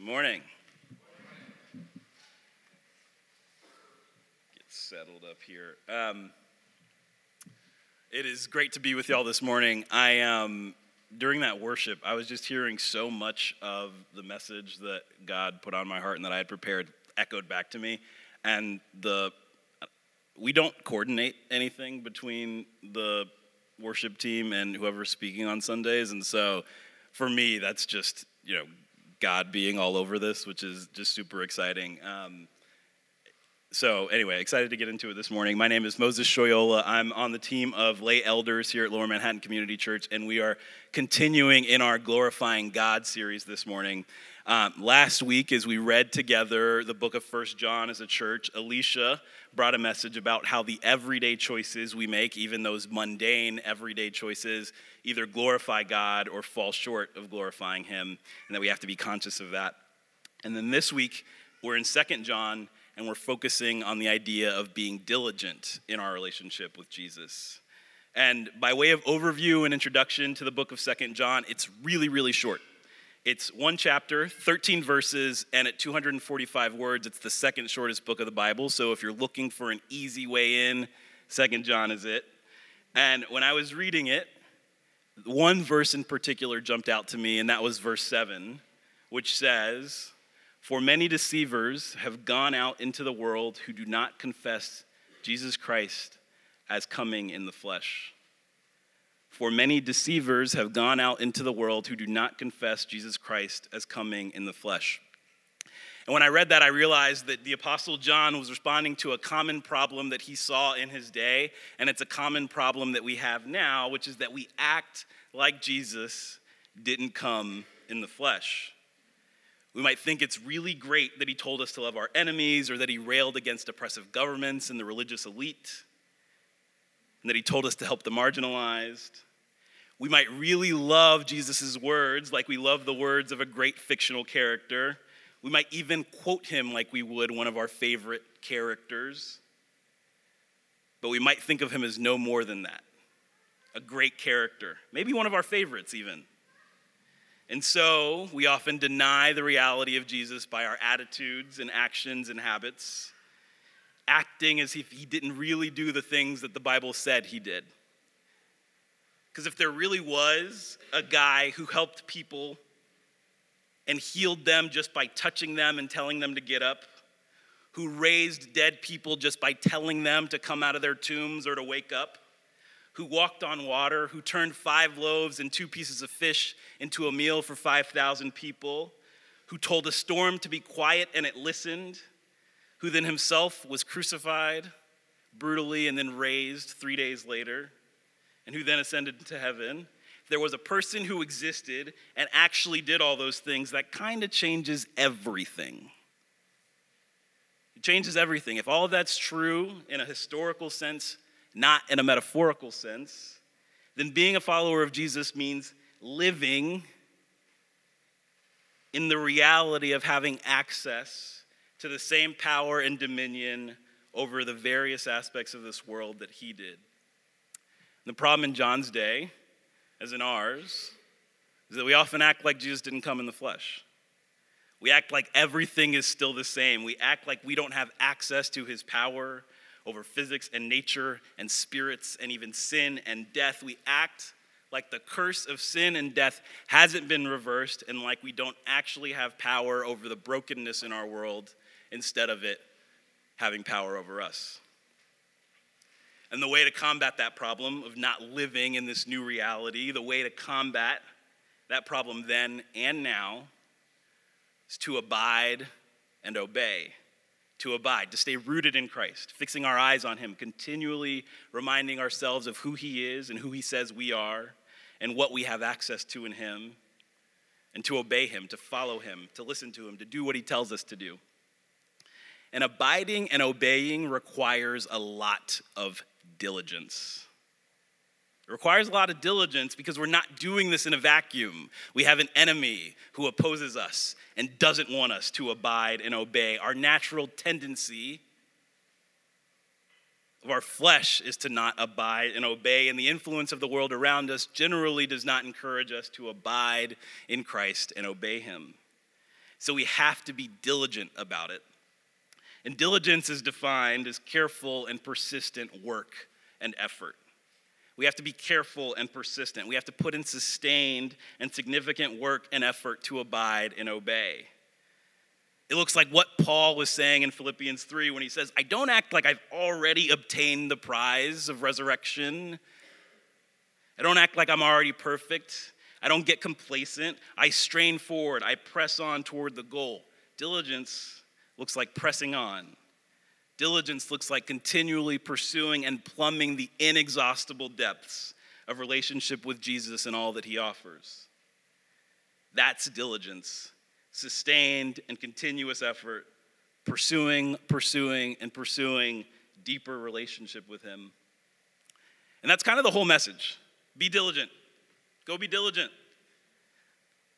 Morning. Get settled up here. Um, it is great to be with y'all this morning. I um, during that worship, I was just hearing so much of the message that God put on my heart and that I had prepared echoed back to me, and the we don't coordinate anything between the worship team and whoever's speaking on Sundays, and so for me, that's just you know God being all over this, which is just super exciting. Um, so, anyway, excited to get into it this morning. My name is Moses Shoyola. I'm on the team of lay elders here at Lower Manhattan Community Church, and we are continuing in our Glorifying God series this morning. Um, last week, as we read together the book of First John as a church, Alicia brought a message about how the everyday choices we make, even those mundane everyday choices, either glorify God or fall short of glorifying Him, and that we have to be conscious of that. And then this week, we're in Second John, and we're focusing on the idea of being diligent in our relationship with Jesus. And by way of overview and introduction to the book of Second John, it's really, really short. It's one chapter, 13 verses, and at 245 words, it's the second shortest book of the Bible. So if you're looking for an easy way in, Second John is it. And when I was reading it, one verse in particular jumped out to me, and that was verse 7, which says, For many deceivers have gone out into the world who do not confess Jesus Christ as coming in the flesh. For many deceivers have gone out into the world who do not confess Jesus Christ as coming in the flesh. And when I read that, I realized that the Apostle John was responding to a common problem that he saw in his day, and it's a common problem that we have now, which is that we act like Jesus didn't come in the flesh. We might think it's really great that he told us to love our enemies or that he railed against oppressive governments and the religious elite and that he told us to help the marginalized. We might really love Jesus' words like we love the words of a great fictional character. We might even quote him like we would one of our favorite characters. But we might think of him as no more than that a great character, maybe one of our favorites, even. And so we often deny the reality of Jesus by our attitudes and actions and habits acting as if he didn't really do the things that the Bible said he did. Because if there really was a guy who helped people and healed them just by touching them and telling them to get up, who raised dead people just by telling them to come out of their tombs or to wake up, who walked on water, who turned five loaves and two pieces of fish into a meal for 5,000 people, who told a storm to be quiet and it listened who then himself was crucified brutally and then raised three days later, and who then ascended to heaven. There was a person who existed and actually did all those things that kind of changes everything. It changes everything. If all of that's true in a historical sense, not in a metaphorical sense, then being a follower of Jesus means living in the reality of having access to the same power and dominion over the various aspects of this world that he did. The problem in John's day, as in ours, is that we often act like Jesus didn't come in the flesh. We act like everything is still the same. We act like we don't have access to his power over physics and nature and spirits and even sin and death. We act like the curse of sin and death hasn't been reversed and like we don't actually have power over the brokenness in our world instead of it having power over us. And the way to combat that problem of not living in this new reality, the way to combat that problem then and now is to abide and obey. To abide, to stay rooted in Christ, fixing our eyes on Him, continually reminding ourselves of who He is and who He says we are and what we have access to in Him, and to obey Him, to follow Him, to listen to Him, to do what He tells us to do. And abiding and obeying requires a lot of diligence. It requires a lot of diligence because we're not doing this in a vacuum. We have an enemy who opposes us and doesn't want us to abide and obey. Our natural tendency of our flesh is to not abide and obey, and the influence of the world around us generally does not encourage us to abide in Christ and obey Him. So we have to be diligent about it. And diligence is defined as careful and persistent work and effort. We have to be careful and persistent. We have to put in sustained and significant work and effort to abide and obey. It looks like what Paul was saying in Philippians 3 when he says, I don't act like I've already obtained the prize of resurrection. I don't act like I'm already perfect. I don't get complacent. I strain forward. I press on toward the goal. Diligence looks like pressing on. Diligence looks like continually pursuing and plumbing the inexhaustible depths of relationship with Jesus and all that he offers. That's diligence, sustained and continuous effort, pursuing, pursuing, and pursuing deeper relationship with him. And that's kind of the whole message. Be diligent. Go be diligent.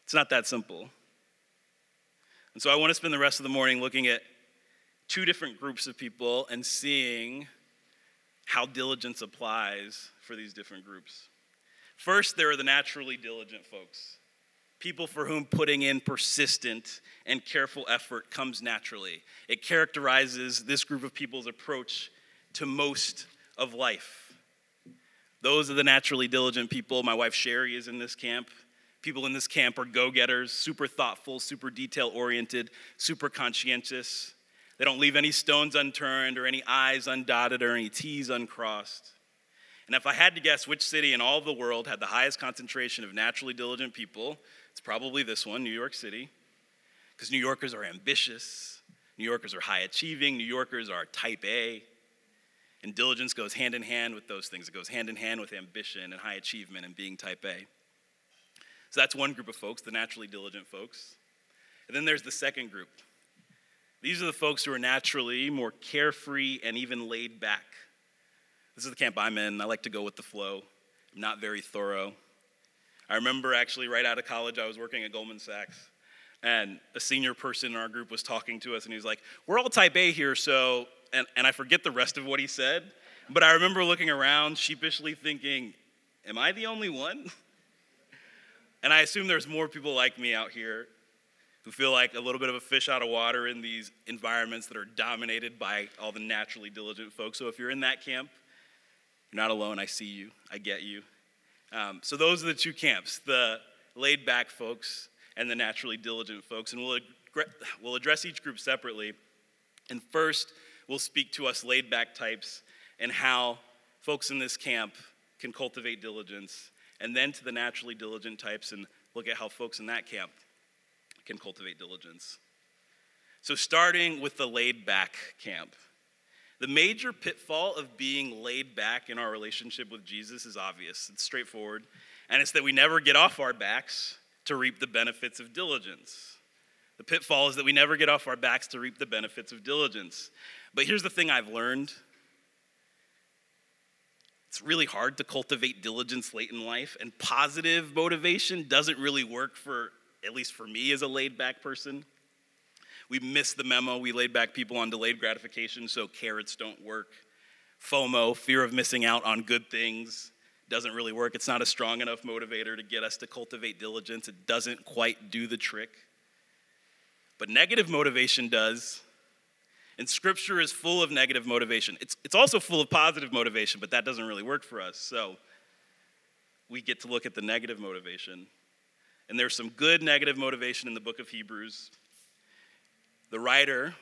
It's not that simple. And so I want to spend the rest of the morning looking at two different groups of people and seeing how diligence applies for these different groups. First, there are the naturally diligent folks, people for whom putting in persistent and careful effort comes naturally. It characterizes this group of people's approach to most of life. Those are the naturally diligent people. My wife Sherry is in this camp. People in this camp are go getters, super thoughtful, super detail oriented, super conscientious. They don't leave any stones unturned or any I's undotted or any T's uncrossed. And if I had to guess which city in all of the world had the highest concentration of naturally diligent people, it's probably this one, New York City. Because New Yorkers are ambitious, New Yorkers are high achieving, New Yorkers are type A. And diligence goes hand in hand with those things. It goes hand in hand with ambition and high achievement and being type A. So that's one group of folks, the naturally diligent folks. And then there's the second group. These are the folks who are naturally more carefree and even laid back. This is the camp I'm in. I like to go with the flow. I'm not very thorough. I remember actually right out of college, I was working at Goldman Sachs, and a senior person in our group was talking to us, and he was like, We're all type A here, so and, and I forget the rest of what he said, but I remember looking around sheepishly thinking, Am I the only one? And I assume there's more people like me out here who feel like a little bit of a fish out of water in these environments that are dominated by all the naturally diligent folks. So if you're in that camp, you're not alone. I see you, I get you. Um, so those are the two camps the laid back folks and the naturally diligent folks. And we'll, we'll address each group separately. And first, we'll speak to us laid back types and how folks in this camp can cultivate diligence, and then to the naturally diligent types and look at how folks in that camp can cultivate diligence. So, starting with the laid back camp. The major pitfall of being laid back in our relationship with Jesus is obvious. It's straightforward. And it's that we never get off our backs to reap the benefits of diligence. The pitfall is that we never get off our backs to reap the benefits of diligence. But here's the thing I've learned it's really hard to cultivate diligence late in life, and positive motivation doesn't really work for, at least for me as a laid back person. We missed the memo. We laid back people on delayed gratification, so carrots don't work. FOMO, fear of missing out on good things, doesn't really work. It's not a strong enough motivator to get us to cultivate diligence. It doesn't quite do the trick. But negative motivation does. And scripture is full of negative motivation. It's, it's also full of positive motivation, but that doesn't really work for us. So we get to look at the negative motivation. And there's some good negative motivation in the book of Hebrews. The writer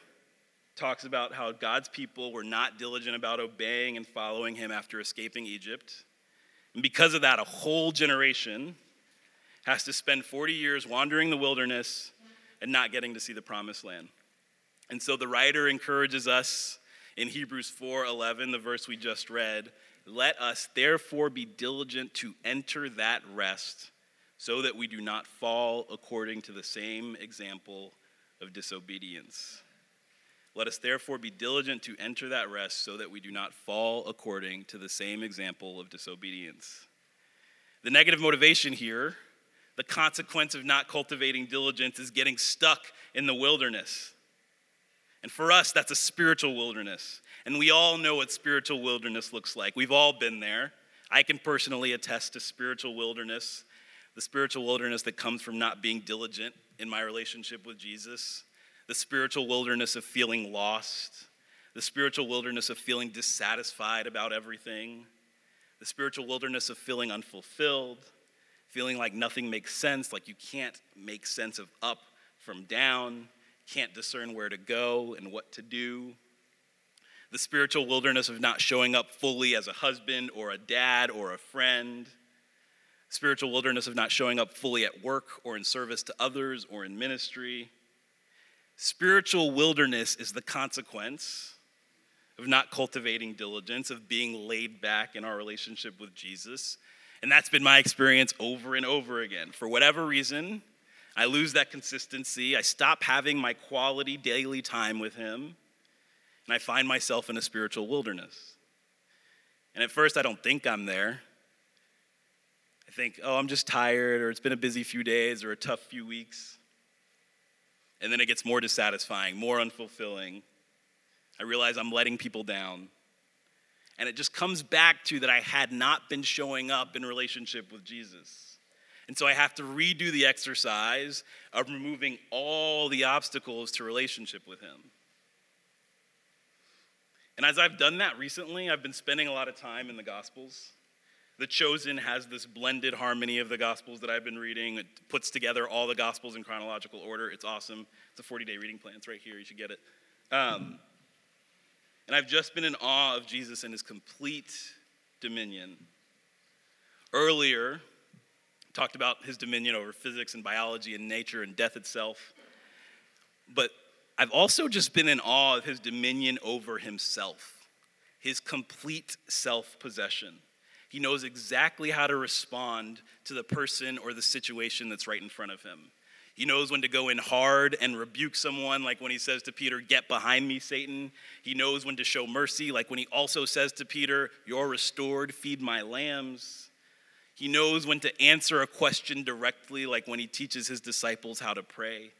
talks about how God's people were not diligent about obeying and following him after escaping Egypt. And because of that, a whole generation has to spend 40 years wandering the wilderness and not getting to see the promised land. And so the writer encourages us in Hebrews 4:11, the verse we just read, let us therefore be diligent to enter that rest so that we do not fall according to the same example of disobedience. Let us therefore be diligent to enter that rest so that we do not fall according to the same example of disobedience. The negative motivation here, the consequence of not cultivating diligence, is getting stuck in the wilderness. And for us, that's a spiritual wilderness. And we all know what spiritual wilderness looks like. We've all been there. I can personally attest to spiritual wilderness, the spiritual wilderness that comes from not being diligent in my relationship with Jesus, the spiritual wilderness of feeling lost, the spiritual wilderness of feeling dissatisfied about everything, the spiritual wilderness of feeling unfulfilled, feeling like nothing makes sense, like you can't make sense of up from down, can't discern where to go and what to do. The spiritual wilderness of not showing up fully as a husband or a dad or a friend. Spiritual wilderness of not showing up fully at work or in service to others or in ministry. Spiritual wilderness is the consequence of not cultivating diligence, of being laid back in our relationship with Jesus. And that's been my experience over and over again. For whatever reason, I lose that consistency. I stop having my quality daily time with Him, and I find myself in a spiritual wilderness. And at first, I don't think I'm there. I think, oh, I'm just tired, or it's been a busy few days, or a tough few weeks. And then it gets more dissatisfying, more unfulfilling. I realize I'm letting people down. And it just comes back to that I had not been showing up in relationship with Jesus. And so I have to redo the exercise of removing all the obstacles to relationship with Him. And as I've done that recently, I've been spending a lot of time in the Gospels. The Chosen has this blended harmony of the Gospels that I've been reading. It puts together all the Gospels in chronological order. It's awesome. It's a 40 day reading plan. It's right here. You should get it. Um, and I've just been in awe of Jesus and his complete dominion. Earlier, talked about his dominion over physics and biology and nature and death itself. But I've also just been in awe of his dominion over himself, his complete self possession. He knows exactly how to respond to the person or the situation that's right in front of him. He knows when to go in hard and rebuke someone, like when he says to Peter, Get behind me, Satan. He knows when to show mercy, like when he also says to Peter, You're restored, feed my lambs. He knows when to answer a question directly, like when he teaches his disciples how to pray.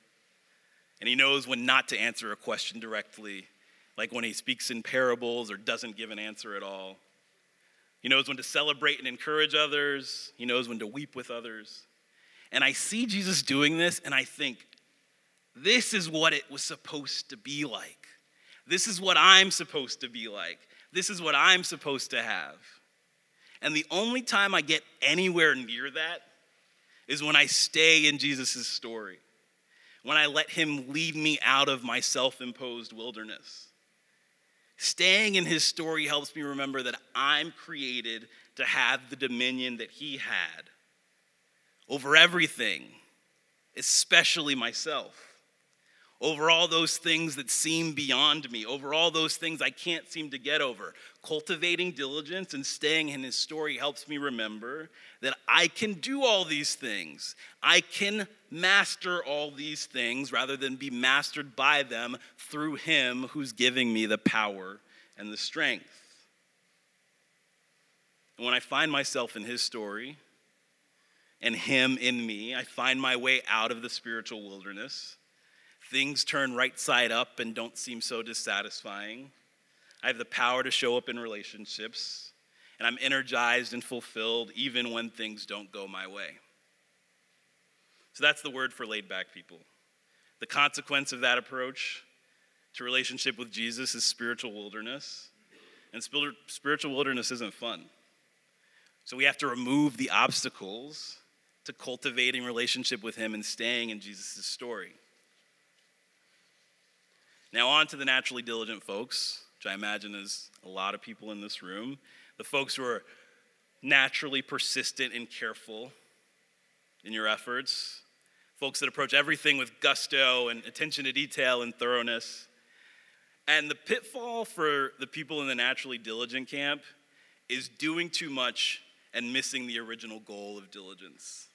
And he knows when not to answer a question directly, like when he speaks in parables or doesn't give an answer at all. He knows when to celebrate and encourage others, he knows when to weep with others. And I see Jesus doing this, and I think, this is what it was supposed to be like. This is what I'm supposed to be like. This is what I'm supposed to have. And the only time I get anywhere near that is when I stay in Jesus' story, when I let him lead me out of my self imposed wilderness. Staying in his story helps me remember that I'm created to have the dominion that he had over everything, especially myself over all those things that seem beyond me, over all those things I can't seem to get over. Cultivating diligence and staying in his story helps me remember that I can do all these things. I can master all these things rather than be mastered by them through him who's giving me the power and the strength. And when I find myself in his story and him in me, I find my way out of the spiritual wilderness things turn right side up and don't seem so dissatisfying. I have the power to show up in relationships, and I'm energized and fulfilled even when things don't go my way. So that's the word for laid back people. The consequence of that approach to relationship with Jesus is spiritual wilderness. And spiritual wilderness isn't fun. So we have to remove the obstacles to cultivating relationship with him and staying in Jesus' story. Now, on to the naturally diligent folks, which I imagine is a lot of people in this room. The folks who are naturally persistent and careful in your efforts, folks that approach everything with gusto and attention to detail and thoroughness. And the pitfall for the people in the naturally diligent camp is doing too much and missing the original goal of diligence.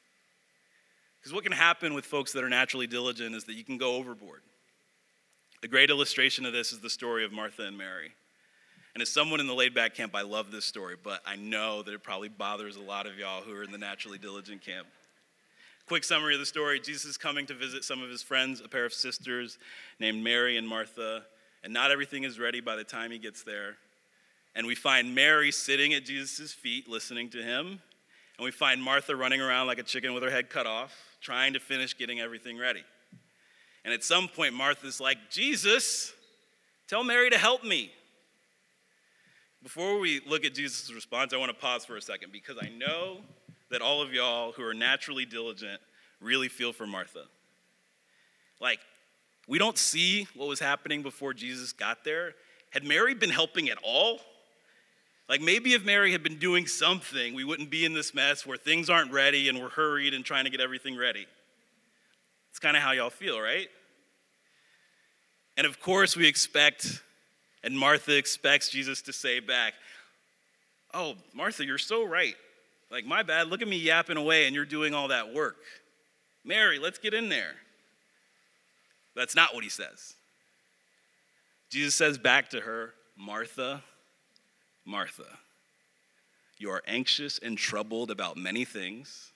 Because what can happen with folks that are naturally diligent is that you can go overboard. A great illustration of this is the story of Martha and Mary. And as someone in the laid back camp, I love this story, but I know that it probably bothers a lot of y'all who are in the naturally diligent camp. Quick summary of the story Jesus is coming to visit some of his friends, a pair of sisters named Mary and Martha, and not everything is ready by the time he gets there. And we find Mary sitting at Jesus' feet listening to him, and we find Martha running around like a chicken with her head cut off, trying to finish getting everything ready. And at some point, Martha's like, Jesus, tell Mary to help me. Before we look at Jesus' response, I want to pause for a second because I know that all of y'all who are naturally diligent really feel for Martha. Like, we don't see what was happening before Jesus got there. Had Mary been helping at all? Like, maybe if Mary had been doing something, we wouldn't be in this mess where things aren't ready and we're hurried and trying to get everything ready. It's kind of how y'all feel, right? And of course, we expect and Martha expects Jesus to say back, Oh, Martha, you're so right. Like, my bad, look at me yapping away and you're doing all that work. Mary, let's get in there. That's not what he says. Jesus says back to her, Martha, Martha, you are anxious and troubled about many things,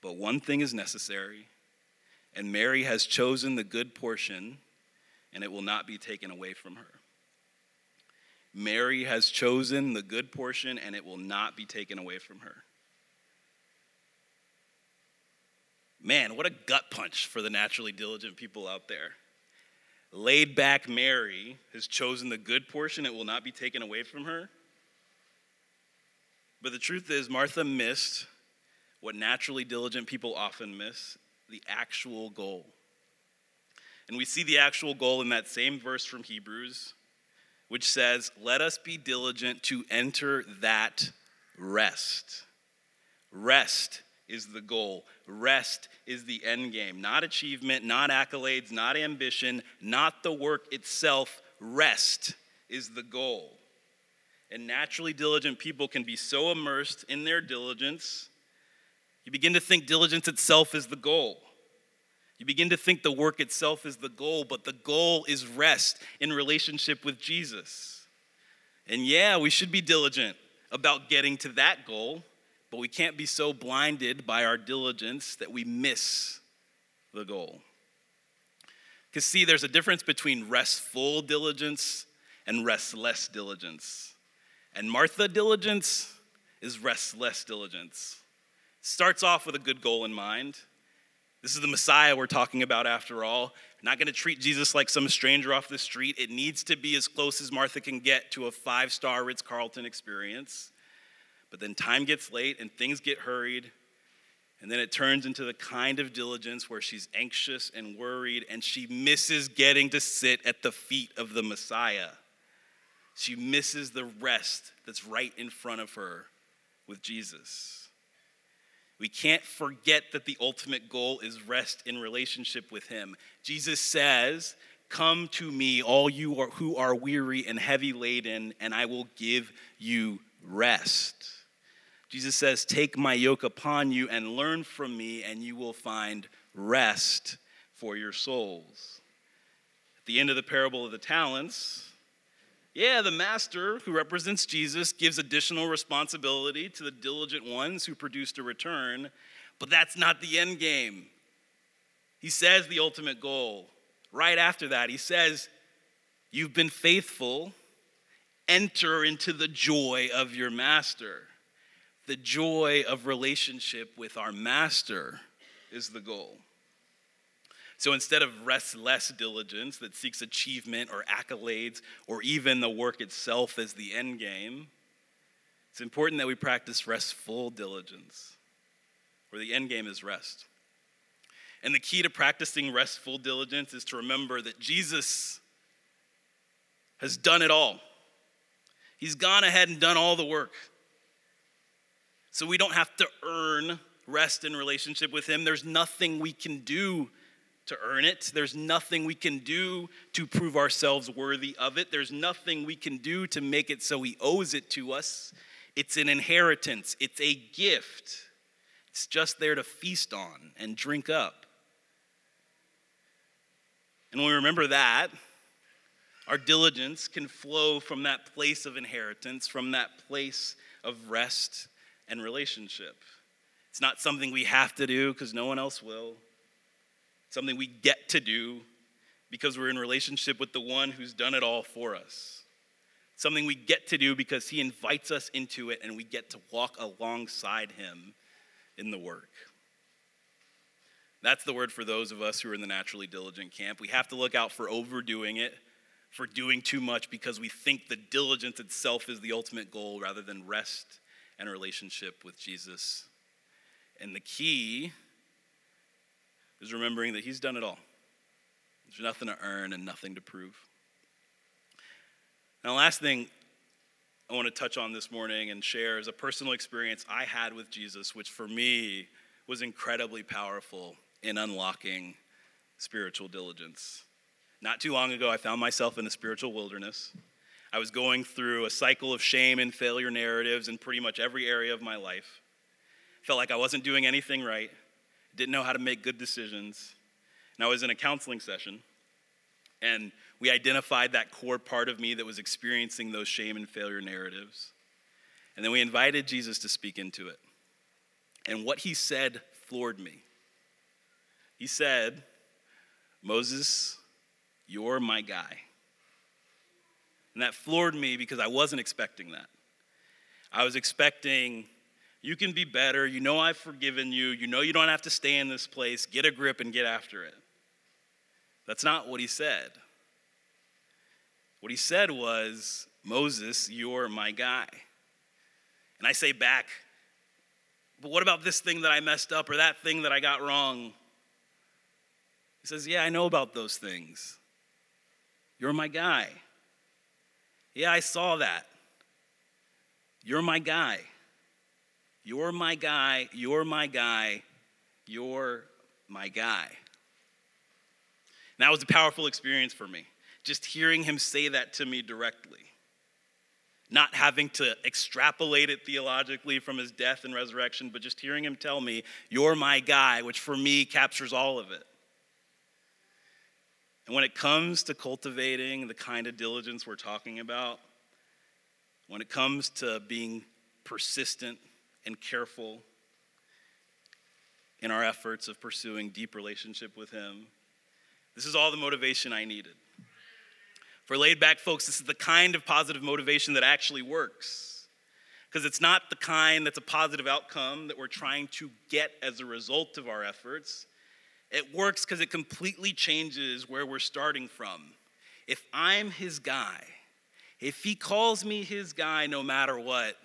but one thing is necessary, and Mary has chosen the good portion, and it will not be taken away from her. Mary has chosen the good portion, and it will not be taken away from her. Man, what a gut punch for the naturally diligent people out there. Laid back Mary has chosen the good portion, it will not be taken away from her. But the truth is, Martha missed what naturally diligent people often miss the actual goal. And we see the actual goal in that same verse from Hebrews which says, Let us be diligent to enter that rest. Rest is the goal. Rest is the end game. Not achievement, not accolades, not ambition, not the work itself. Rest is the goal. And naturally diligent people can be so immersed in their diligence, you begin to think diligence itself is the goal. You begin to think the work itself is the goal, but the goal is rest in relationship with Jesus. And yeah, we should be diligent about getting to that goal, but we can't be so blinded by our diligence that we miss the goal. Because, see, there's a difference between restful diligence and restless diligence. And Martha diligence is restless diligence. Starts off with a good goal in mind this is the Messiah we're talking about after all. We're not going to treat Jesus like some stranger off the street. It needs to be as close as Martha can get to a five star Ritz Carlton experience. But then time gets late and things get hurried. And then it turns into the kind of diligence where she's anxious and worried and she misses getting to sit at the feet of the Messiah. She misses the rest that's right in front of her with Jesus. We can't forget that the ultimate goal is rest in relationship with Him. Jesus says, Come to me, all you are, who are weary and heavy laden, and I will give you rest. Jesus says, Take my yoke upon you and learn from me, and you will find rest for your souls. At the end of the parable of the talents, yeah, the master, who represents Jesus, gives additional responsibility to the diligent ones who produced a return, but that's not the end game. He says the ultimate goal. Right after that, he says, You've been faithful, enter into the joy of your master. The joy of relationship with our master is the goal. So instead of restless diligence that seeks achievement or accolades or even the work itself as the end game, it's important that we practice restful diligence, where the end game is rest. And the key to practicing restful diligence is to remember that Jesus has done it all. He's gone ahead and done all the work. So we don't have to earn rest in relationship with Him. There's nothing we can do to earn it. There's nothing we can do to prove ourselves worthy of it. There's nothing we can do to make it so he owes it to us. It's an inheritance, it's a gift. It's just there to feast on and drink up. And when we remember that, our diligence can flow from that place of inheritance, from that place of rest and relationship. It's not something we have to do because no one else will something we get to do because we're in relationship with the one who's done it all for us. Something we get to do because he invites us into it and we get to walk alongside him in the work. That's the word for those of us who are in the naturally diligent camp. We have to look out for overdoing it, for doing too much because we think the diligence itself is the ultimate goal rather than rest and relationship with Jesus. And the key is remembering that He's done it all. There's nothing to earn and nothing to prove. Now, the last thing I want to touch on this morning and share is a personal experience I had with Jesus, which for me was incredibly powerful in unlocking spiritual diligence. Not too long ago, I found myself in a spiritual wilderness. I was going through a cycle of shame and failure narratives in pretty much every area of my life. Felt like I wasn't doing anything right, didn't know how to make good decisions. And I was in a counseling session, and we identified that core part of me that was experiencing those shame and failure narratives. And then we invited Jesus to speak into it. And what he said floored me. He said, Moses, you're my guy. And that floored me because I wasn't expecting that. I was expecting, you can be better. You know I've forgiven you. You know you don't have to stay in this place. Get a grip and get after it. That's not what he said. What he said was, Moses, you're my guy. And I say back, but what about this thing that I messed up or that thing that I got wrong? He says, Yeah, I know about those things. You're my guy. Yeah, I saw that. You're my guy. You're my guy. You're my guy. You're my guy. And that was a powerful experience for me just hearing him say that to me directly. Not having to extrapolate it theologically from his death and resurrection, but just hearing him tell me, You're my guy, which for me captures all of it. And when it comes to cultivating the kind of diligence we're talking about, when it comes to being persistent and careful in our efforts of pursuing deep relationship with him, this is all the motivation I needed. For laid back folks, this is the kind of positive motivation that actually works. Because it's not the kind that's a positive outcome that we're trying to get as a result of our efforts. It works because it completely changes where we're starting from. If I'm his guy, if he calls me his guy no matter what,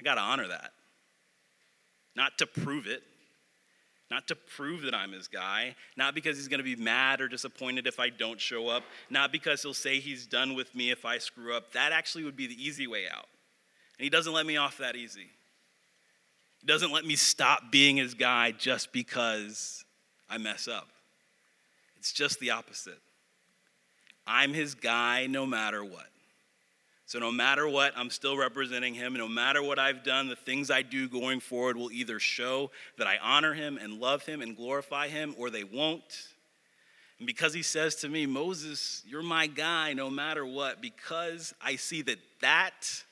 I got to honor that. Not to prove it, not to prove that I'm his guy, not because he's going to be mad or disappointed if I don't show up, not because he'll say he's done with me if I screw up. That actually would be the easy way out. And he doesn't let me off that easy. He doesn't let me stop being his guy just because I mess up. It's just the opposite. I'm his guy no matter what. So, no matter what, I'm still representing him. No matter what I've done, the things I do going forward will either show that I honor him and love him and glorify him, or they won't. And because he says to me, Moses, you're my guy no matter what, because I see that that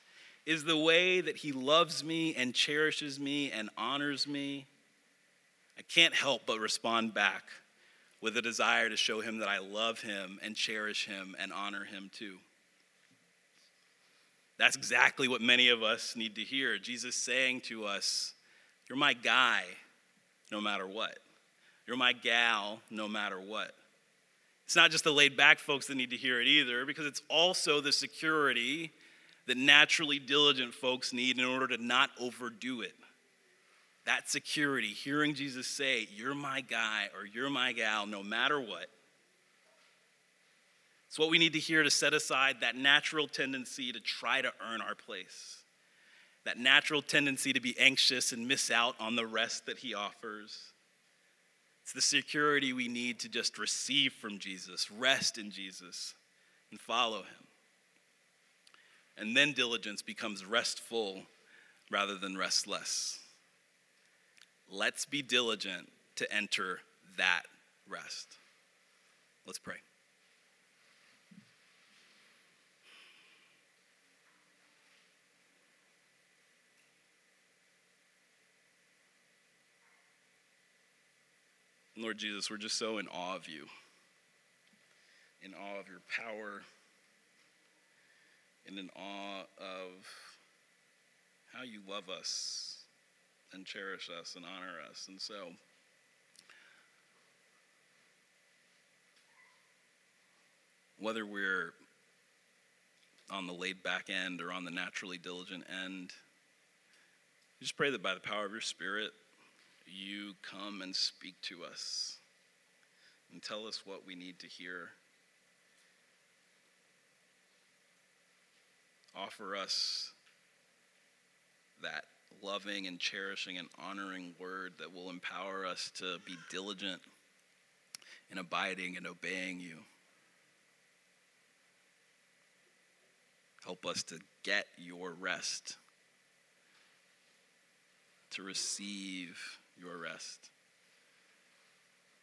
is the way that he loves me and cherishes me and honors me, I can't help but respond back with a desire to show him that I love him and cherish him and honor him too. That's exactly what many of us need to hear. Jesus saying to us, You're my guy no matter what. You're my gal no matter what. It's not just the laid back folks that need to hear it either, because it's also the security that naturally diligent folks need in order to not overdo it. That security, hearing Jesus say, You're my guy or you're my gal no matter what, it's what we need to hear to set aside that natural tendency to try to earn our place, that natural tendency to be anxious and miss out on the rest that He offers. It's the security we need to just receive from Jesus, rest in Jesus, and follow Him. And then diligence becomes restful rather than restless. Let's be diligent to enter that rest. Let's pray. Lord Jesus, we're just so in awe of you, in awe of your power, and in awe of how you love us and cherish us and honor us. And so, whether we're on the laid back end or on the naturally diligent end, just pray that by the power of your Spirit, you come and speak to us and tell us what we need to hear. Offer us that loving and cherishing and honoring word that will empower us to be diligent in abiding and obeying you. Help us to get your rest, to receive your rest.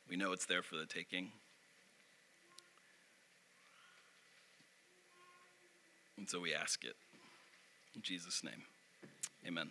We know it's there for the taking. And so we ask it. In Jesus' name, amen.